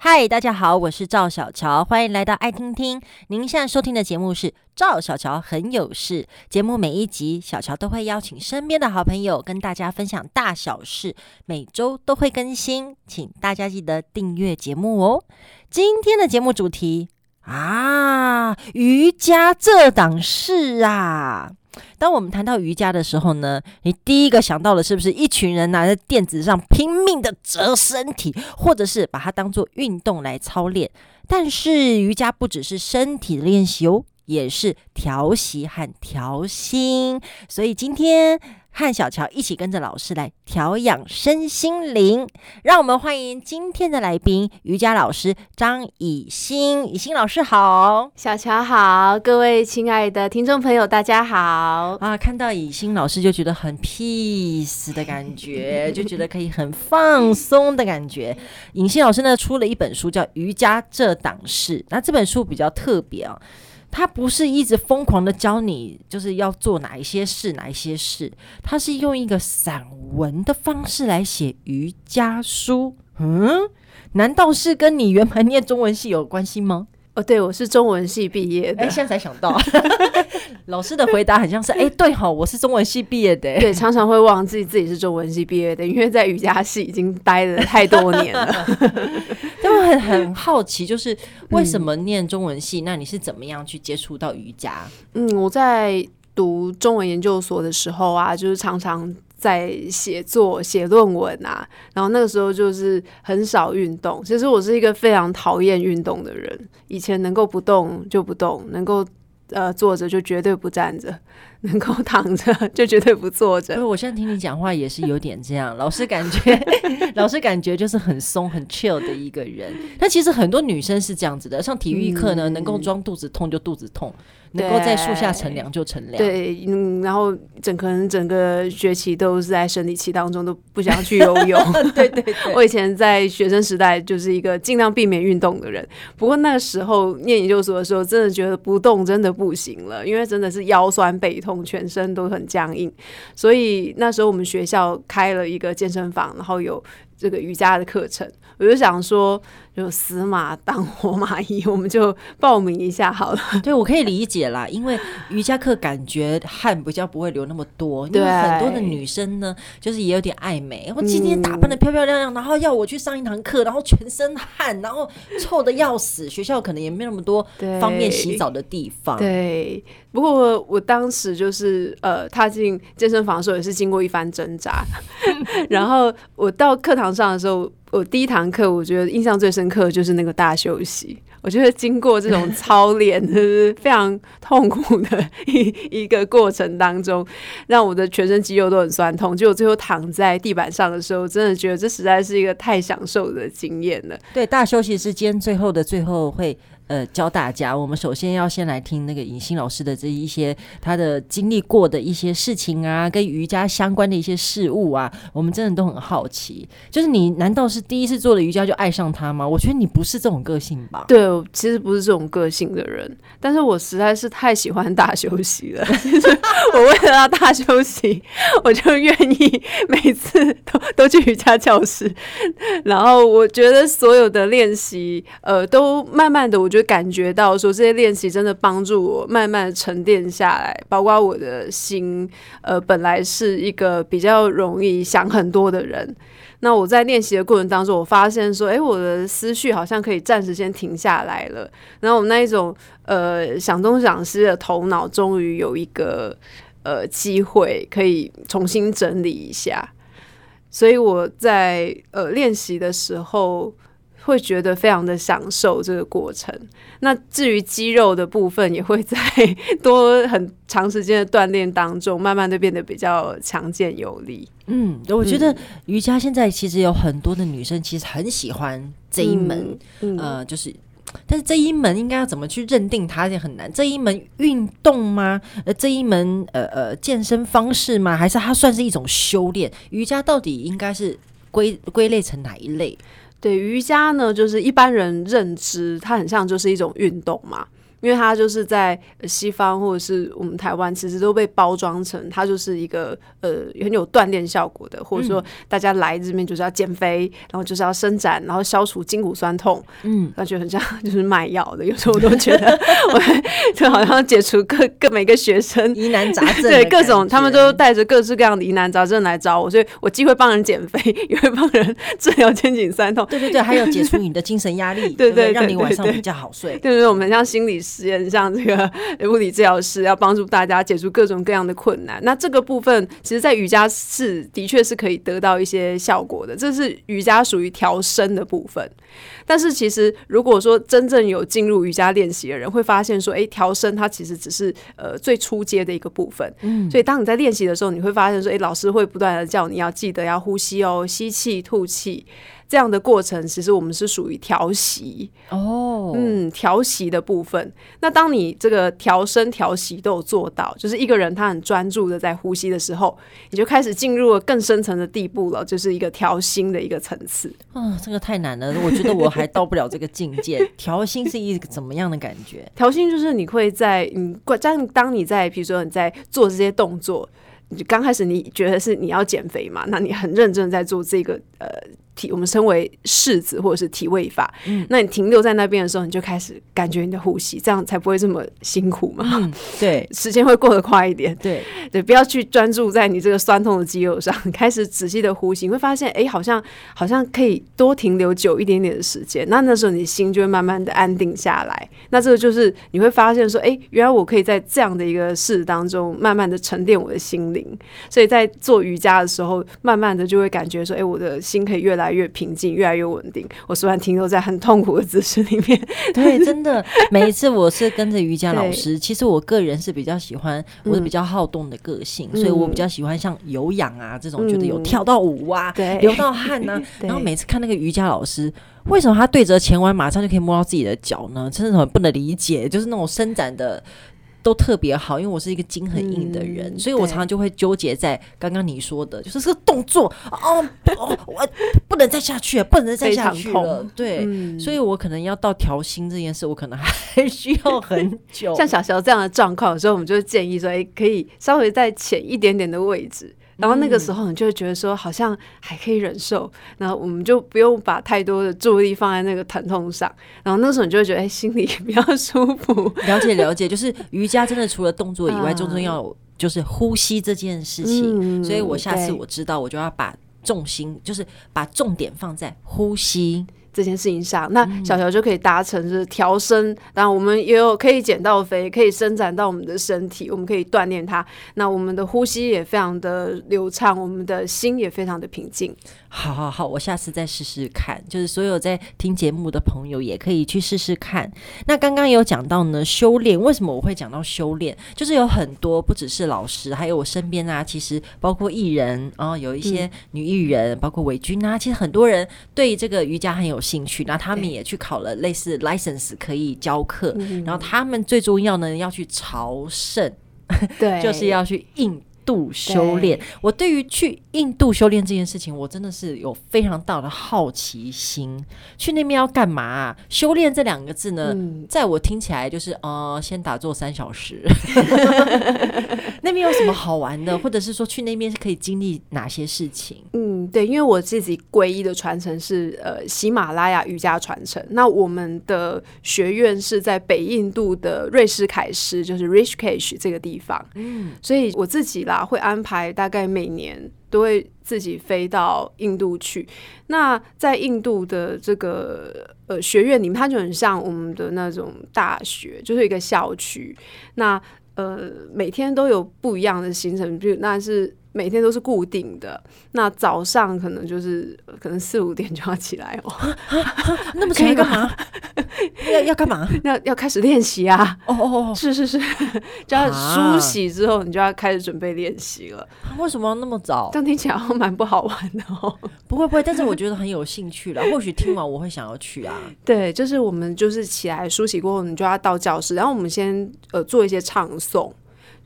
嗨，大家好，我是赵小乔，欢迎来到爱听听。您现在收听的节目是赵小乔很有事。节目每一集，小乔都会邀请身边的好朋友跟大家分享大小事，每周都会更新，请大家记得订阅节目哦。今天的节目主题啊，瑜伽这档事啊。当我们谈到瑜伽的时候呢，你第一个想到的是不是一群人拿在垫子上拼命的折身体，或者是把它当做运动来操练？但是瑜伽不只是身体的练习哦，也是调息和调心。所以今天。和小乔一起跟着老师来调养身心灵，让我们欢迎今天的来宾瑜伽老师张以欣。以欣老师好，小乔好，各位亲爱的听众朋友大家好啊！看到以欣老师就觉得很 peace 的感觉，就觉得可以很放松的感觉。以欣老师呢出了一本书叫《瑜伽这档事》，那这本书比较特别啊。他不是一直疯狂的教你，就是要做哪一些事，哪一些事。他是用一个散文的方式来写瑜伽书。嗯，难道是跟你原本念中文系有关系吗？哦，对，我是中文系毕业的。哎，现在才想到，老师的回答很像是，哎，对哈，我是中文系毕业的。对，常常会忘记自己是中文系毕业的，因为在瑜伽系已经待了太多年了。他们很很好奇，就是为什么念中文系？嗯、那你是怎么样去接触到瑜伽？嗯，我在读中文研究所的时候啊，就是常常在写作、写论文啊，然后那个时候就是很少运动。其实我是一个非常讨厌运动的人，以前能够不动就不动，能够。呃，坐着就绝对不站着，能够躺着 就绝对不坐着。我现在听你讲话也是有点这样，老师感觉，老师感觉就是很松很 chill 的一个人。但其实很多女生是这样子的，上体育课呢，嗯、能够装肚子痛就肚子痛。能够在树下乘凉就乘凉，对，嗯，然后整可能整个学期都是在生理期当中，都不想去游泳。对，对对，我以前在学生时代就是一个尽量避免运动的人。不过那个时候念研究所的时候，真的觉得不动真的不行了，因为真的是腰酸背痛，全身都很僵硬。所以那时候我们学校开了一个健身房，然后有这个瑜伽的课程，我就想说。就死马当活马医，我们就报名一下好了。对，我可以理解啦，因为瑜伽课感觉汗比较不会流那么多。对，因为很多的女生呢，就是也有点爱美，然后今天打扮的漂漂亮亮，嗯，然后要我去上一堂课，然后全身汗，然后臭的要死。学校可能也没那么多方便洗澡的地方。对，对，不过我，我当时就是呃踏进健身房的时候，也是经过一番挣扎。然后我到课堂上的时候。我第一堂课，我觉得印象最深刻的就是那个大休息。我觉得经过这种操练，就是非常痛苦的一一个过程当中，让我的全身肌肉都很酸痛。就我最后躺在地板上的时候，真的觉得这实在是一个太享受的经验了。对，大休息之间最后的最后会。呃，教大家，我们首先要先来听那个尹欣老师的这一些他的经历过的一些事情啊，跟瑜伽相关的一些事物啊，我们真的都很好奇。就是你难道是第一次做了瑜伽就爱上它吗？我觉得你不是这种个性吧？对，其实不是这种个性的人，但是我实在是太喜欢大休息了。就 是我为了要大休息，我就愿意每次都都去瑜伽教室，然后我觉得所有的练习，呃，都慢慢的我就。就感觉到说，这些练习真的帮助我慢慢沉淀下来，包括我的心，呃，本来是一个比较容易想很多的人。那我在练习的过程当中，我发现说，诶，我的思绪好像可以暂时先停下来了。然后我那一种呃想东想西的头脑，终于有一个呃机会可以重新整理一下。所以我在呃练习的时候。会觉得非常的享受这个过程。那至于肌肉的部分，也会在多很长时间的锻炼当中，慢慢的变得比较强健有力。嗯，我觉得瑜伽现在其实有很多的女生其实很喜欢这一门，嗯嗯、呃，就是，但是这一门应该要怎么去认定它也很难。这一门运动吗？呃，这一门呃呃健身方式吗？还是它算是一种修炼？瑜伽到底应该是归归类成哪一类？对，瑜伽呢，就是一般人认知它很像就是一种运动嘛。因为它就是在西方或者是我们台湾，其实都被包装成它就是一个呃很有锻炼效果的，或者说大家来这边就是要减肥，然后就是要伸展，然后消除筋骨酸痛，嗯，感觉很像就是卖药的。有时候我都觉得，我就好像解除各 各每个学生疑难杂症，对各种他们都带着各式各样的疑难杂症来找我，所以我既会帮人减肥，也会帮人治疗肩颈酸痛。对对对，还有解除你的精神压力，对对，让你晚上比较好睡。对对，我们像心理。实验像这个物理治疗师要帮助大家解除各种各样的困难，那这个部分其实，在瑜伽是的确是可以得到一些效果的，这是瑜伽属于调身的部分。但是，其实如果说真正有进入瑜伽练习的人，会发现说，哎，调身它其实只是呃最初阶的一个部分。嗯，所以当你在练习的时候，你会发现说，哎，老师会不断的叫你要记得要呼吸哦，吸气、吐气。这样的过程，其实我们是属于调息哦，嗯，调息的部分。那当你这个调身、调息都有做到，就是一个人他很专注的在呼吸的时候，你就开始进入了更深层的地步了，就是一个调心的一个层次。嗯，这个太难了，我觉得我还到不了这个境界。调心是一个怎么样的感觉？调心就是你会在嗯，当当你在，比如说你在做这些动作，你刚开始你觉得是你要减肥嘛，那你很认真在做这个呃。体我们称为式子或者是体位法，嗯，那你停留在那边的时候，你就开始感觉你的呼吸，这样才不会这么辛苦嘛。嗯、对，时间会过得快一点。对对，不要去专注在你这个酸痛的肌肉上，开始仔细的呼吸，你会发现，哎，好像好像可以多停留久一点点的时间。那那时候你心就会慢慢的安定下来。那这个就是你会发现说，哎，原来我可以在这样的一个事当中，慢慢的沉淀我的心灵。所以在做瑜伽的时候，慢慢的就会感觉说，哎，我的心可以越来。越平静，越来越稳定。我虽然停留在很痛苦的姿势里面，对，真的，每一次我是跟着瑜伽老师。其实我个人是比较喜欢，我是比较好动的个性，嗯、所以我比较喜欢像有氧啊这种，嗯、觉得有跳到舞啊，对，流到汗啊。然后每次看那个瑜伽老师，为什么他对折前弯马上就可以摸到自己的脚呢？真的很不能理解，就是那种伸展的。都特别好，因为我是一个筋很硬的人，嗯、所以我常常就会纠结在刚刚你说的，就是这个动作哦，哦，我不能再下去了，不能再下去了。对，嗯、所以我可能要到调心这件事，我可能还需要很久。像小乔这样的状况，有时候我们就会建议说，哎，可以稍微再浅一点点的位置。然后那个时候，你就会觉得说，好像还可以忍受，然后我们就不用把太多的注意力放在那个疼痛上。然后那时候你就会觉得，哎，心里比较舒服。了解了解，就是瑜伽真的除了动作以外，重重要就是呼吸这件事情。所以我下次我知道，我就要把重心，就是把重点放在呼吸。这件事情上，那小乔就可以达成就是调身，然后我们也有可以减到肥，可以伸展到我们的身体，我们可以锻炼它。那我们的呼吸也非常的流畅，我们的心也非常的平静。好好好，我下次再试试看。就是所有在听节目的朋友也可以去试试看。那刚刚有讲到呢，修炼为什么我会讲到修炼？就是有很多不只是老师，还有我身边啊，其实包括艺人啊、哦，有一些女艺人，嗯、包括伟军啊，其实很多人对这个瑜伽很有兴趣。那他们也去考了类似 license 可以教课，嗯、然后他们最重要呢要去朝圣，对，就是要去印度修炼，对我对于去印度修炼这件事情，我真的是有非常大的好奇心。去那边要干嘛啊？修炼这两个字呢，嗯、在我听起来就是呃，先打坐三小时。那边有什么好玩的，或者是说去那边是可以经历哪些事情？嗯，对，因为我自己皈依的传承是呃喜马拉雅瑜伽传承。那我们的学院是在北印度的瑞士凯诗，就是 Rishikesh 这个地方。嗯，所以我自己啦。会安排大概每年都会自己飞到印度去。那在印度的这个呃学院里面，它就很像我们的那种大学，就是一个校区。那呃每天都有不一样的行程，比如那是。每天都是固定的，那早上可能就是可能四五点就要起来哦。那么起来干嘛？要要干嘛？要 要开始练习啊！哦哦哦，是是是，就要梳洗之后，你就要开始准备练习了。为什么要那么早？这样听起来蛮不好玩的哦。不会不会，但是我觉得很有兴趣了。或许听完我会想要去啊。对，就是我们就是起来梳洗过后，你就要到教室，然后我们先呃做一些唱诵。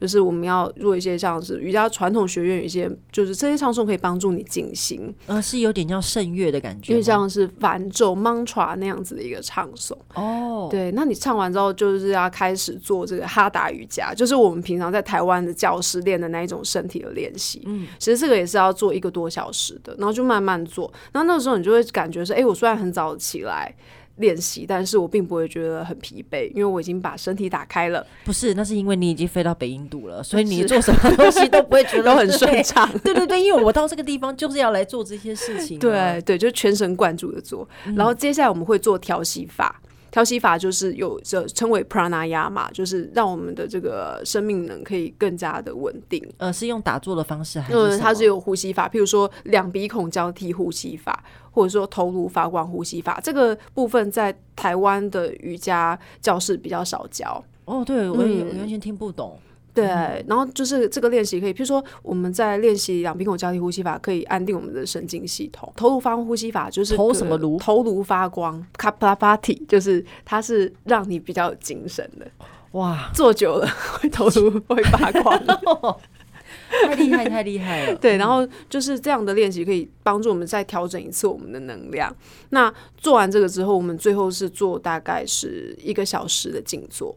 就是我们要做一些像是瑜伽传统学院有一些，就是这些唱诵可以帮助你静心，呃，是有点像圣乐的感觉，因为像是梵咒 mantra 那样子的一个唱诵。哦，对，那你唱完之后，就是要开始做这个哈达瑜伽，就是我们平常在台湾的教室练的那一种身体的练习。嗯，其实这个也是要做一个多小时的，然后就慢慢做。然后那个时候你就会感觉说，哎，我虽然很早起来。练习，但是我并不会觉得很疲惫，因为我已经把身体打开了。不是，那是因为你已经飞到北印度了，所以你做什么东西都不会觉得很顺畅。对对对，因为我到这个地方就是要来做这些事情。对对，就全神贯注的做。嗯、然后接下来我们会做调息法，调息法就是有着称为 pranayama，就是让我们的这个生命能可以更加的稳定。呃，是用打坐的方式还是？嗯，它是有呼吸法，譬如说两鼻孔交替呼吸法。或者说头颅发光呼吸法，这个部分在台湾的瑜伽教室比较少教。哦，对，我也完全听不懂。对，然后就是这个练习可以，譬如说我们在练习两鼻孔交替呼吸法，可以安定我们的神经系统。头颅发光呼吸法就是头什么颅？头颅发光，Kapalabhati，就是它是让你比较有精神的。哇，做久了 会头颅会发光。太厉害，太厉害了！对，然后就是这样的练习可以帮助我们再调整一次我们的能量。那做完这个之后，我们最后是做大概是一个小时的静坐。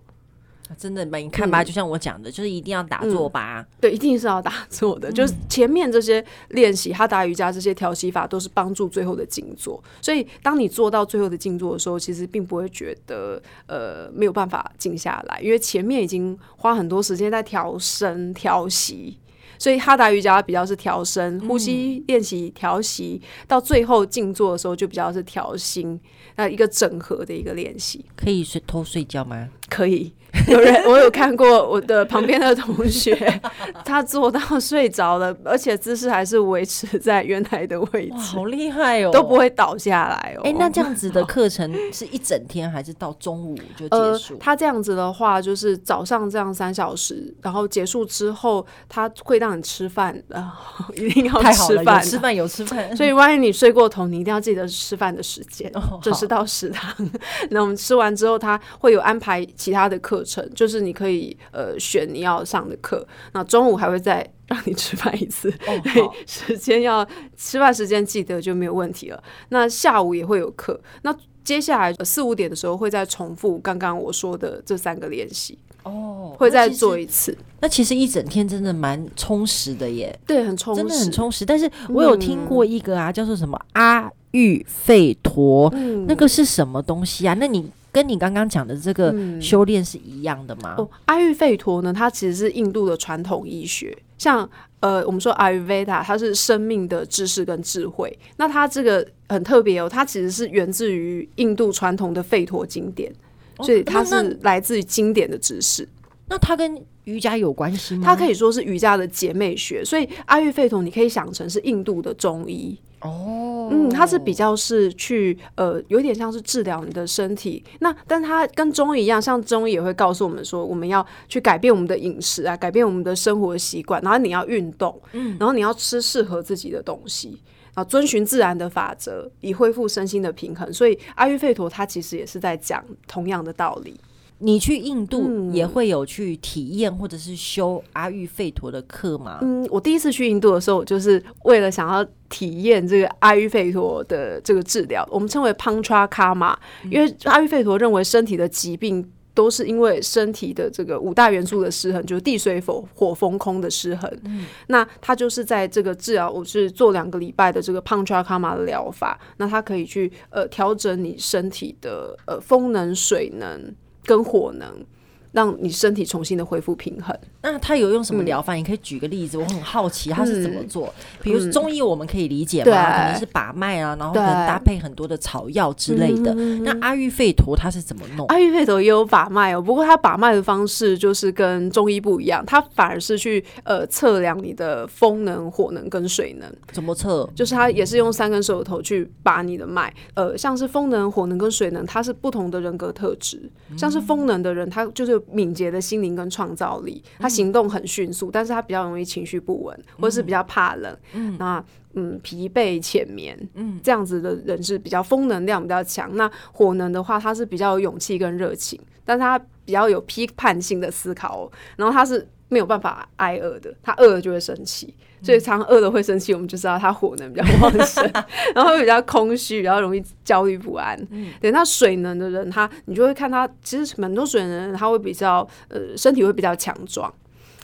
真的吧？你看吧，就像我讲的，就是一定要打坐吧。嗯。对，一定是要打坐的。就是前面这些练习，哈达瑜伽这些调息法，都是帮助最后的静坐。所以，当你做到最后的静坐的时候，其实并不会觉得呃没有办法静下来，因为前面已经花很多时间在调身调息。所以哈达瑜伽比较是调身、呼吸练习、调息，到最后静坐的时候就比较是调心，那一个整合的一个练习。可以睡偷睡觉吗？可以。有人，我有看过我的旁边的同学，他做到睡着了，而且姿势还是维持在原来的位置，好厉害哦，都不会倒下来哦。哎、欸，那这样子的课程是一整天，还是到中午就结束？呃，他这样子的话，就是早上这样三小时，然后结束之后，他会让你吃饭，然后，一定要吃饭，吃饭有吃饭。所以万一你睡过头，你一定要记得吃饭的时间，准时到食堂。那我们吃完之后，他会有安排其他的课程。就是你可以呃选你要上的课，那中午还会再让你吃饭一次，哦、对，时间要吃饭时间记得就没有问题了。那下午也会有课，那接下来四五点的时候会再重复刚刚我说的这三个练习哦，会再做一次。那其实一整天真的蛮充实的耶，对，很充实，真的很充实。但是我有听过一个啊，嗯、叫做什么阿育吠陀，嗯、那个是什么东西啊？那你？跟你刚刚讲的这个修炼是一样的吗？嗯、哦，阿育吠陀呢，它其实是印度的传统医学。像呃，我们说阿育吠陀，它是生命的知识跟智慧。那它这个很特别哦，它其实是源自于印度传统的吠陀经典，哦、所以它是来自于经典的知识。那它跟瑜伽有关系吗？它可以说是瑜伽的姐妹学。所以阿育吠陀，你可以想成是印度的中医。哦，嗯，它是比较是去呃，有点像是治疗你的身体。那但它跟中医一样，像中医也会告诉我们说，我们要去改变我们的饮食啊，改变我们的生活习惯，然后你要运动，嗯，然后你要吃适合自己的东西啊，遵循自然的法则，以恢复身心的平衡。所以阿育吠陀它其实也是在讲同样的道理。你去印度也会有去体验或者是修阿育吠陀的课吗？嗯，我第一次去印度的时候，就是为了想要体验这个阿育吠陀的这个治疗，我们称为 Pancha Karma，因为阿育吠陀认为身体的疾病都是因为身体的这个五大元素的失衡，就是地水火火风空的失衡。嗯，那他就是在这个治疗，我是做两个礼拜的这个 Pancha Karma 的疗法，那它可以去呃调整你身体的呃风能、水能。跟火能。让你身体重新的恢复平衡。那他有用什么疗法？你可以举个例子，我很好奇他是怎么做。比如中医我们可以理解嘛，可能是把脉啊，然后可能搭配很多的草药之类的。那阿育吠陀他是怎么弄？阿育吠陀也有把脉哦，不过他把脉的方式就是跟中医不一样，他反而是去呃测量你的风能、火能跟水能。怎么测？就是他也是用三根手指头去把你的脉。呃，像是风能、火能跟水能，它是不同的人格特质。像是风能的人，他就是。敏捷的心灵跟创造力，他行动很迅速，嗯、但是他比较容易情绪不稳，嗯、或者是比较怕冷，嗯，那嗯疲惫浅眠，嗯，这样子的人是比较风能量比较强。那火能的话，他是比较有勇气跟热情，但是他比较有批判性的思考，然后他是没有办法挨饿的，他饿了就会生气，所以常常饿的会生气，我们就知道他火能比较旺盛，然后会比较空虚，比较容易焦虑不安。嗯，对，那水能的人，他你就会看他，其实很多水能的人，他会比较呃身体会比较强壮，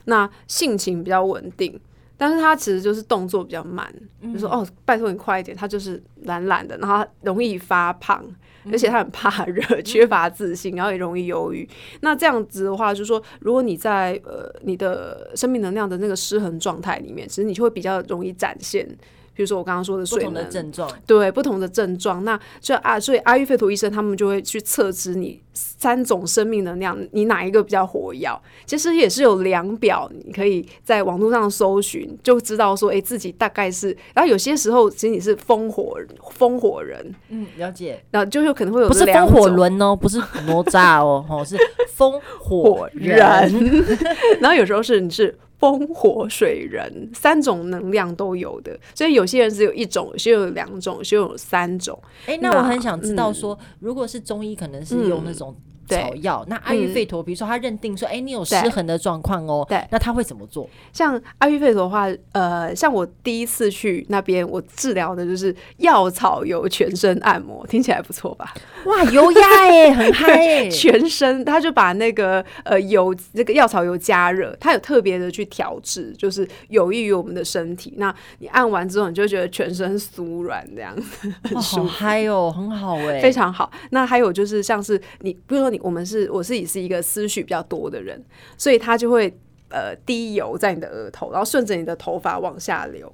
那性情比较稳定，但是他其实就是动作比较慢，嗯、就说哦，拜托你快一点，他就是懒懒的，然后容易发胖。而且他很怕热，缺乏自信，然后也容易忧郁。那这样子的话，就是说，如果你在呃你的生命能量的那个失衡状态里面，其实你就会比较容易展现。比如说我刚刚说的不同的症状，对不同的症状，那就啊，所以阿育吠陀医生他们就会去测知你三种生命能量，你哪一个比较活跃？其实也是有量表，你可以在网络上搜寻，就知道说，哎、欸，自己大概是。然后有些时候，其实你是风火风火人，嗯，了解。然后就有可能会有不是风火轮哦，不是哪吒哦，哦，是风火人。然后有时候是你是。风火水人三种能量都有的，所以有些人只有一种，有些有两种，有些有三种。哎、欸，那我很想知道说，嗯、如果是中医，可能是用那种。草药，那阿育吠陀，比如说他认定说，哎、你有失衡的状况哦，对，那他会怎么做？像阿育吠陀的话，呃，像我第一次去那边，我治疗的就是药草油全身按摩，听起来不错吧？哇，油压哎，很嗨哎，全身，他就把那个呃油，这个药草油加热，他有特别的去调制，就是有益于我们的身体。那你按完之后，你就觉得全身酥软这样子，很 舒服，嗨哦，很好哎，非常好。那还有就是像是你，比如说你。我们是，我自己是一个思绪比较多的人，所以他就会呃滴油在你的额头，然后顺着你的头发往下流，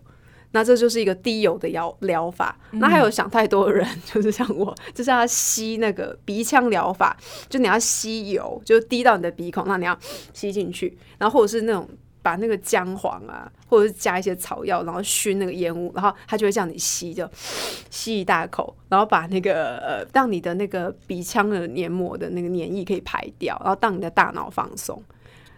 那这就是一个滴油的疗疗法。嗯、那还有想太多的人，就是像我，就是要吸那个鼻腔疗法，就你要吸油，就滴到你的鼻孔，那你要吸进去，然后或者是那种。把那个姜黄啊，或者是加一些草药，然后熏那个烟雾，然后它就会叫你吸，就吸一大口，然后把那个呃，让你的那个鼻腔的黏膜的那个黏液可以排掉，然后让你的大脑放松。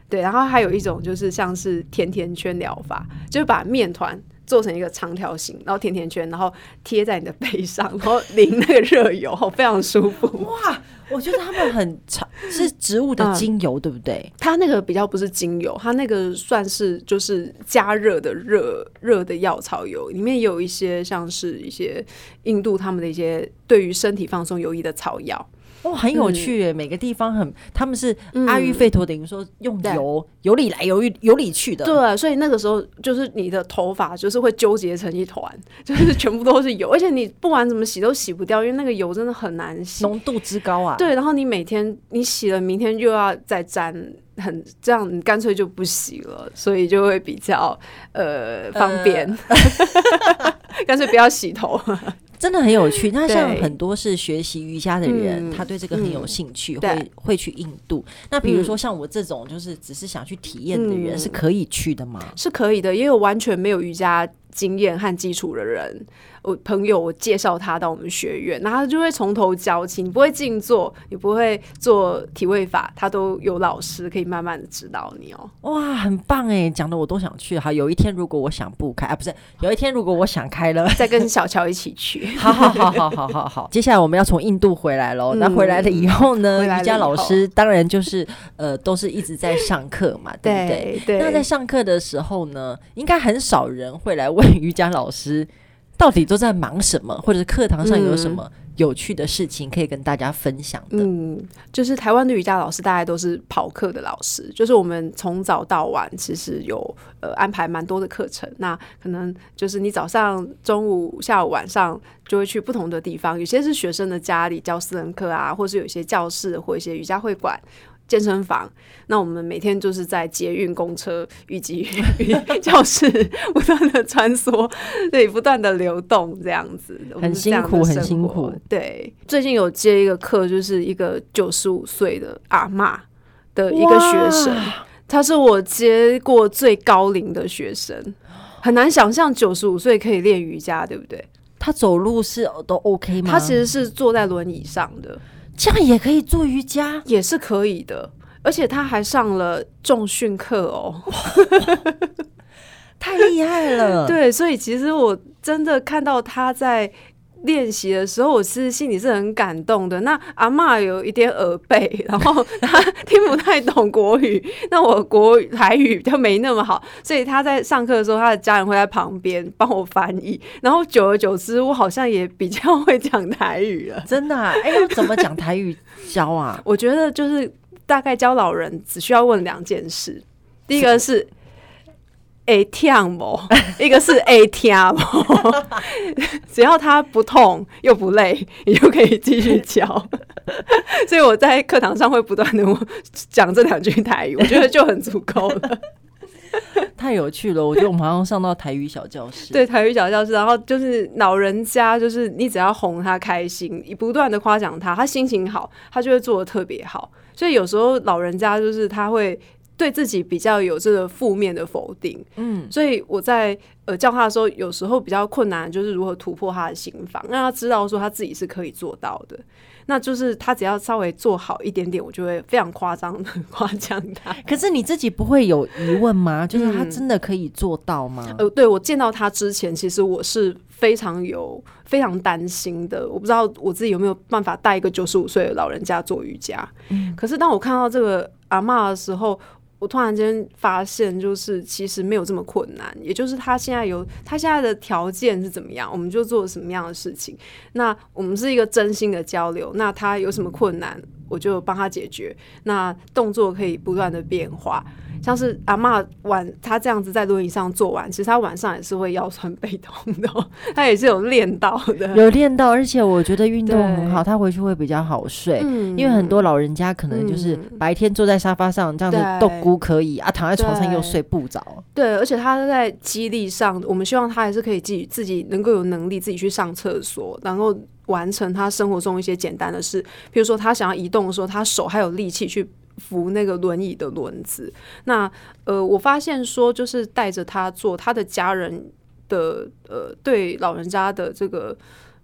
对，然后还有一种就是像是甜甜圈疗法，就是把面团做成一个长条形，然后甜甜圈，然后贴在你的背上，然后淋那个热油，非常舒服。哇！我觉得他们很长，是植物的精油，嗯、对不对？它那个比较不是精油，它那个算是就是加热的热热的药草油，里面也有一些像是一些印度他们的一些对于身体放松有益的草药。哦，很有趣耶！嗯、每个地方很，他们是阿育吠陀，等于说用油有理来有有理去的。对，所以那个时候就是你的头发就是会纠结成一团，就是全部都是油，而且你不管怎么洗都洗不掉，因为那个油真的很难洗，浓度之高啊。对，然后你每天你洗了，明天又要再沾，很这样，你干脆就不洗了，所以就会比较呃方便，干、呃、脆不要洗头。真的很有趣。那像很多是学习瑜伽的人，嗯、他对这个很有兴趣，嗯、会会去印度。那比如说像我这种，就是只是想去体验的人，是可以去的吗？是可以的，也有完全没有瑜伽经验和基础的人。我朋友，我介绍他到我们学院，那他就会从头教起。你不会静坐，你不会做体位法，他都有老师可以慢慢的指导你哦。哇，很棒哎，讲的我都想去。好，有一天如果我想不开啊，不是，有一天如果我想开了，再跟小乔一起去。好好好好好好好。接下来我们要从印度回来喽。嗯、那回来了以后呢，瑜伽老师当然就是呃，都是一直在上课嘛，对不对？对。那在上课的时候呢，应该很少人会来问瑜伽老师。到底都在忙什么，或者是课堂上有什么有趣的事情可以跟大家分享的？嗯，就是台湾的瑜伽老师大概都是跑课的老师，就是我们从早到晚其实有呃安排蛮多的课程。那可能就是你早上、中午、下午、晚上就会去不同的地方，有些是学生的家里教私人课啊，或是有一些教室或一些瑜伽会馆。健身房，那我们每天就是在捷运、公车以及 教室不断的穿梭，对，不断的流动，这样子很辛苦，很辛苦。对，最近有接一个课，就是一个九十五岁的阿妈的一个学生，他是我接过最高龄的学生，很难想象九十五岁可以练瑜伽，对不对？他走路是都 OK 吗？他其实是坐在轮椅上的。这样也可以做瑜伽，也是可以的，而且他还上了重训课哦，太厉害了。对，所以其实我真的看到他在练习的时候，我是心里是很感动的。那阿嬷有一点耳背，然后她 听不太懂国语，那我国语台语就没那么好，所以她在上课的时候，她的家人会在旁边帮我翻译。然后久而久之，我好像也比较会讲台语了。真的？啊？哎，要怎么讲台语教啊？我觉得就是大概教老人只需要问两件事，第一个是。会痛不？一个是会听不？只要他不痛又不累，你就可以继续教。所以我在课堂上会不断的讲这两句台语，我觉得就很足够了。太有趣了！我觉得我们好像上到台语小教室，对，台语小教室。然后就是老人家，就是你只要哄他开心，你不断的夸奖他，他心情好，他就会做的特别好。所以有时候老人家就是他会。对自己比较有这个负面的否定，嗯，所以我在呃教他的时候，有时候比较困难，就是如何突破他的心房，让他知道说他自己是可以做到的。那就是他只要稍微做好一点点，我就会非常夸张的夸奖他。可是你自己不会有疑问吗？就是他真的可以做到吗？嗯、呃，对，我见到他之前，其实我是非常有非常担心的。我不知道我自己有没有办法带一个九十五岁的老人家做瑜伽。嗯，可是当我看到这个阿嬷的时候，我突然间发现，就是其实没有这么困难，也就是他现在有他现在的条件是怎么样，我们就做什么样的事情。那我们是一个真心的交流，那他有什么困难，我就帮他解决。那动作可以不断的变化。像是阿嬷晚，他这样子在轮椅上做完，其实他晚上也是会腰酸背痛的，他也是有练到的，有练到，而且我觉得运动很好，他回去会比较好睡，嗯，因为很多老人家可能就是白天坐在沙发上这样子斗骨可以啊，躺在床上又睡不着。对，而且他在肌力上，我们希望他还是可以自己自己能够有能力自己去上厕所，然后完成他生活中一些简单的事，比如说他想要移动的时候，他手还有力气去。扶那个轮椅的轮子，那呃，我发现说，就是带着他做，他的家人的呃，对老人家的这个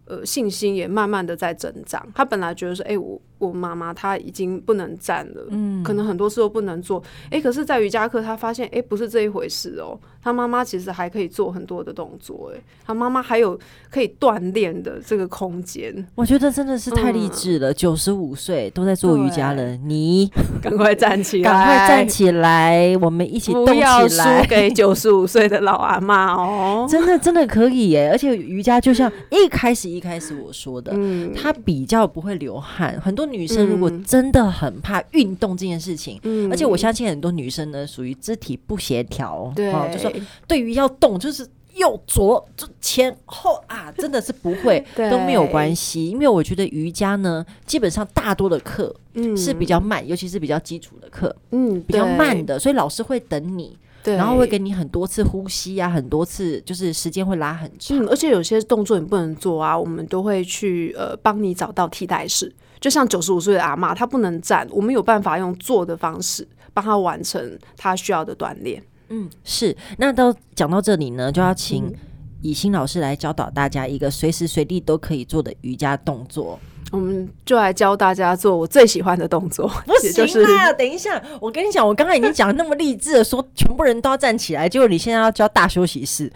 呃信心也慢慢的在增长。他本来觉得说，哎、我。我妈妈她已经不能站了，嗯，可能很多事都不能做。哎、欸，可是，在瑜伽课，她发现，哎、欸，不是这一回事哦。她妈妈其实还可以做很多的动作，哎，她妈妈还有可以锻炼的这个空间。我觉得真的是太励志了，九十五岁都在做瑜伽了，你 赶快站起来，赶快站起来，我们一起动起来，不要输给 九十五岁的老阿妈哦。真的真的可以耶，而且瑜伽就像 一开始一开始我说的，嗯，它比较不会流汗，很多。女生如果真的很怕运动这件事情，嗯，而且我相信很多女生呢属于肢体不协调，对，哦，就说对于要动就是右左就前后啊，真的是不会 都没有关系，因为我觉得瑜伽呢，基本上大多的课是比较慢，尤其是比较基础的课，嗯，比较慢的，所以老师会等你。对，然后会给你很多次呼吸啊，很多次就是时间会拉很长，嗯，而且有些动作你不能做啊，我们都会去呃帮你找到替代式。就像九十五岁的阿妈，她不能站，我们有办法用坐的方式帮她完成她需要的锻炼。嗯，是。那都讲到这里呢，就要请以欣老师来教导大家一个随时随地都可以做的瑜伽动作。我们就来教大家做我最喜欢的动作。不行啊！等一下，我跟你讲，我刚才已经讲那么励志的说，全部人都要站起来，结果你现在要教大休息室，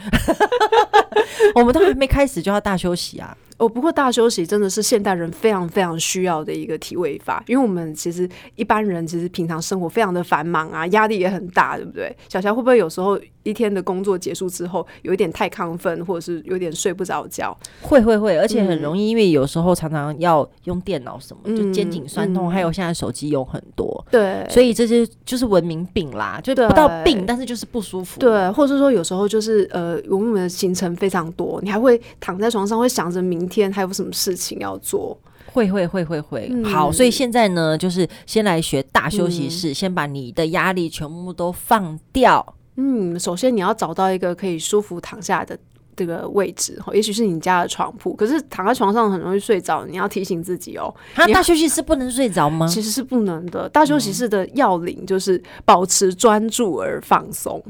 我们都还没开始就要大休息啊！哦，不过大休息真的是现代人非常非常需要的一个体位法，因为我们其实一般人其实平常生活非常的繁忙啊，压力也很大，对不对？小乔会不会有时候一天的工作结束之后，有一点太亢奋，或者是有点睡不着觉？会会会，而且很容易，嗯、因为有时候常常要用电脑什么，嗯、就肩颈酸痛，嗯、还有现在手机有很多，对，所以这些就是文明病啦，就不到病，但是就是不舒服，对，或者说有时候就是呃，我们的行程非常多，你还会躺在床上会想着明天还有什么事情要做？会会会会会。嗯、好，所以现在呢，就是先来学大休息室，嗯、先把你的压力全部都放掉。嗯，首先你要找到一个可以舒服躺下的这个位置，也许是你家的床铺。可是躺在床上很容易睡着，你要提醒自己哦。他大休息室不能睡着吗？其实是不能的。大休息室的要领就是保持专注而放松。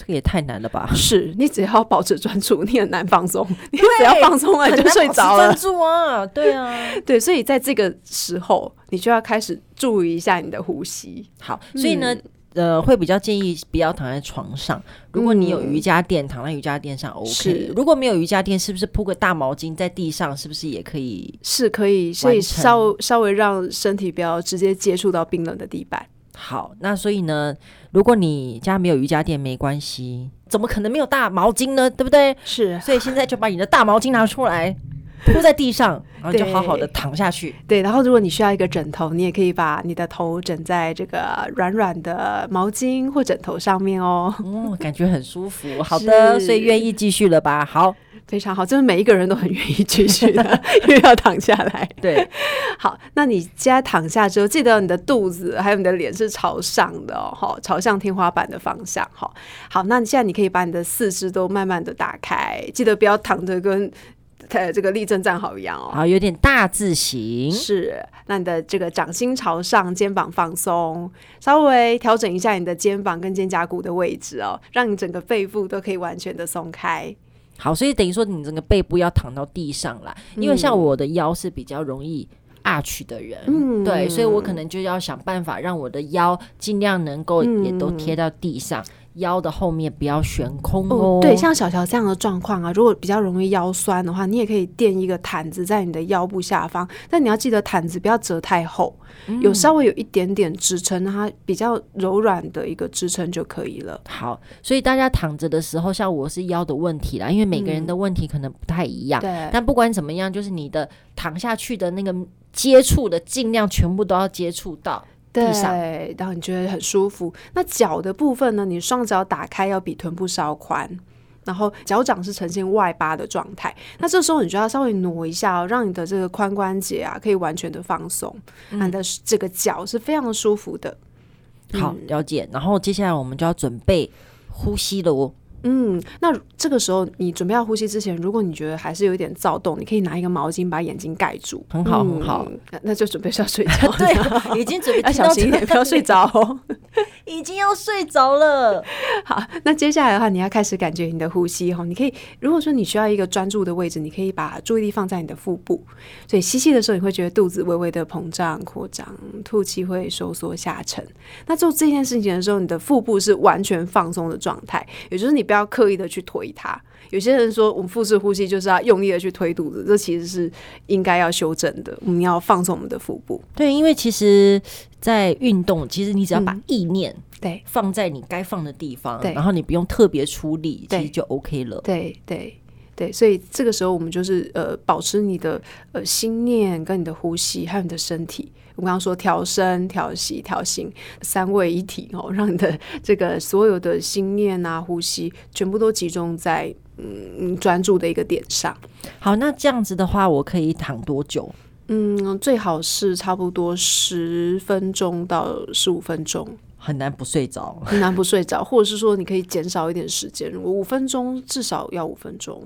这个也太难了吧？是你只要保持专注，你很难放松。你只要放松了，你就睡着了。专注啊，对啊，对。所以在这个时候，你就要开始注意一下你的呼吸。好，所以呢，呃，会比较建议不要躺在床上。如果你有瑜伽垫，嗯、躺在瑜伽垫上 OK。如果没有瑜伽垫，是不是铺个大毛巾在地上，是不是也可以？是可以，所以稍稍微让身体不要直接接触到冰冷的地板。好，那所以呢，如果你家没有瑜伽垫，没关系，怎么可能没有大毛巾呢？对不对？是，所以现在就把你的大毛巾拿出来。铺在地上，然后就好好的躺下去。对，然后如果你需要一个枕头，你也可以把你的头枕在这个软软的毛巾或枕头上面哦。哦，感觉很舒服。好的，所以愿意继续了吧？好，非常好，就是每一个人都很愿意继续的，因为要躺下来。对，好，那你现在躺下之后，记得你的肚子还有你的脸是朝上的哦，好，朝向天花板的方向。哈，好，那你现在你可以把你的四肢都慢慢的打开，记得不要躺着跟。呃这个立正站好一样哦，好，有点大字形。是，那你的这个掌心朝上，肩膀放松，稍微调整一下你的肩膀跟肩胛骨的位置哦，让你整个背部都可以完全的松开。好，所以等于说你整个背部要躺到地上啦，嗯、因为像我的腰是比较容易 arch 的人，嗯，对，所以我可能就要想办法让我的腰尽量能够也都贴到地上。嗯腰的后面不要悬空哦，哦。对，像小乔这样的状况啊，如果比较容易腰酸的话，你也可以垫一个毯子在你的腰部下方。但你要记得毯子不要折太厚，嗯、有稍微有一点点支撑，它比较柔软的一个支撑就可以了。好，所以大家躺着的时候，像我是腰的问题啦，因为每个人的问题可能不太一样。嗯、对。但不管怎么样，就是你的躺下去的那个接触的，尽量全部都要接触到。对，然后你觉得很舒服。那脚的部分呢？你双脚打开要比臀部稍宽，然后脚掌是呈现外八的状态。那这时候你就要稍微挪一下哦，让你的这个髋关节啊可以完全的放松，嗯、你的这个脚是非常舒服的。好，了解。然后接下来我们就要准备呼吸了哦。嗯，那这个时候你准备要呼吸之前，如果你觉得还是有一点躁动，你可以拿一个毛巾把眼睛盖住。很好，很好。那那就准备要睡觉。对，已经准备要小心一点，不要睡着哦。已经要睡着了。好，那接下来的话，你要开始感觉你的呼吸哈。你可以，如果说你需要一个专注的位置，你可以把注意力放在你的腹部。所以吸气的时候，你会觉得肚子微微的膨胀扩张；吐气会收缩下沉。那做这件事情的时候，你的腹部是完全放松的状态，也就是你。不要刻意的去推它。有些人说，我们腹式呼吸就是要用力的去推肚子，这其实是应该要修正的。我们要放松我们的腹部。对，因为其实，在运动，其实你只要把意念对放在你该放的地方，对，然后你不用特别出力，其实就 OK 了。对对对，所以这个时候我们就是呃，保持你的呃心念跟你的呼吸，还有你的身体。我刚刚说调身、调息、调心三位一体哦，让你的这个所有的心念啊、呼吸全部都集中在嗯专注的一个点上。好，那这样子的话，我可以躺多久？嗯，最好是差不多十分钟到十五分钟。很难不睡着，很难不睡着，或者是说你可以减少一点时间，我五分钟至少要五分钟。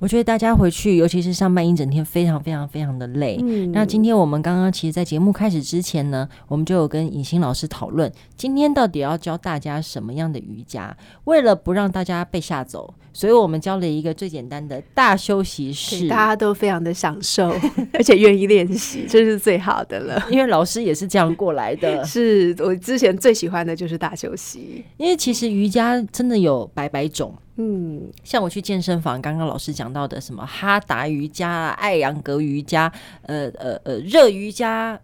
我觉得大家回去，尤其是上班一整天，非常非常非常的累。嗯，那今天我们刚刚其实，在节目开始之前呢，我们就有跟尹星老师讨论，今天到底要教大家什么样的瑜伽？为了不让大家被吓走，所以我们教了一个最简单的大休息室，大家都非常的享受，而且愿意练习，这是最好的了。因为老师也是这样过来的，是我之前最喜欢的就是大休息。因为其实瑜伽真的有百百种。嗯，像我去健身房，刚刚老师讲到的什么哈达瑜伽、艾扬格瑜伽、呃呃呃热瑜伽。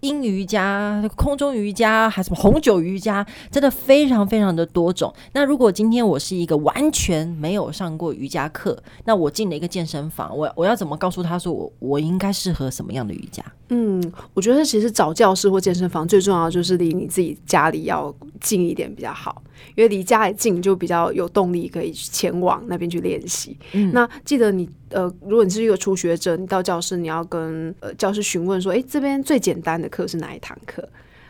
阴瑜伽、空中瑜伽，还什么红酒瑜伽，真的非常非常的多种。那如果今天我是一个完全没有上过瑜伽课，那我进了一个健身房，我我要怎么告诉他说我我应该适合什么样的瑜伽？嗯，我觉得其实找教室或健身房最重要就是离你自己家里要近一点比较好，因为离家里近就比较有动力可以前往那边去练习。嗯，那记得你。呃，如果你是一个初学者，你到教室，你要跟呃教师询问说，哎，这边最简单的课是哪一堂课？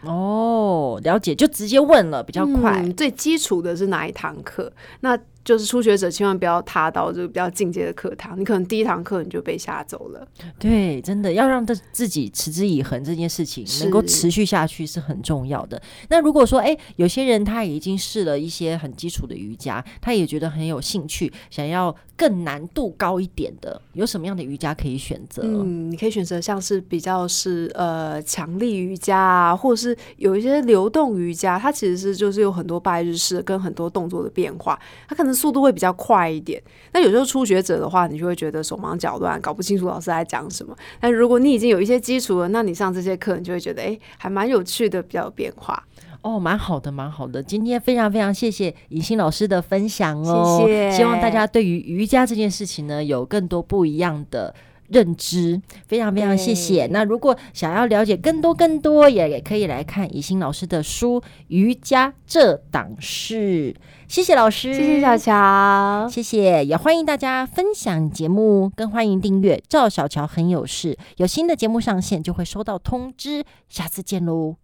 哦，了解，就直接问了，比较快。嗯，最基础的是哪一堂课？那就是初学者千万不要踏到这个比较进阶的课堂，你可能第一堂课你就被吓走了。对，真的要让他自己持之以恒这件事情能够持续下去是很重要的。那如果说，哎，有些人他已经试了一些很基础的瑜伽，他也觉得很有兴趣，想要更难度高一点的，有什么样的瑜伽可以选择？嗯，你可以选择像是比较是呃强力瑜伽啊，或者是有一些流动瑜伽，它其实是就是有很多拜日式跟很多动作的变化，它可能。速度会比较快一点，那有时候初学者的话，你就会觉得手忙脚乱，搞不清楚老师在讲什么。但如果你已经有一些基础了，那你上这些课，你就会觉得，哎，还蛮有趣的，比较有变化。哦，蛮好的，蛮好的。今天非常非常谢谢尹欣老师的分享哦，谢谢。希望大家对于瑜伽这件事情呢，有更多不一样的认知。非常非常谢谢。那如果想要了解更多更多，也也可以来看尹欣老师的书《瑜伽这档事》。谢谢老师，谢谢小乔，谢谢，也欢迎大家分享节目，更欢迎订阅。赵小乔很有事，有新的节目上线就会收到通知，下次见喽。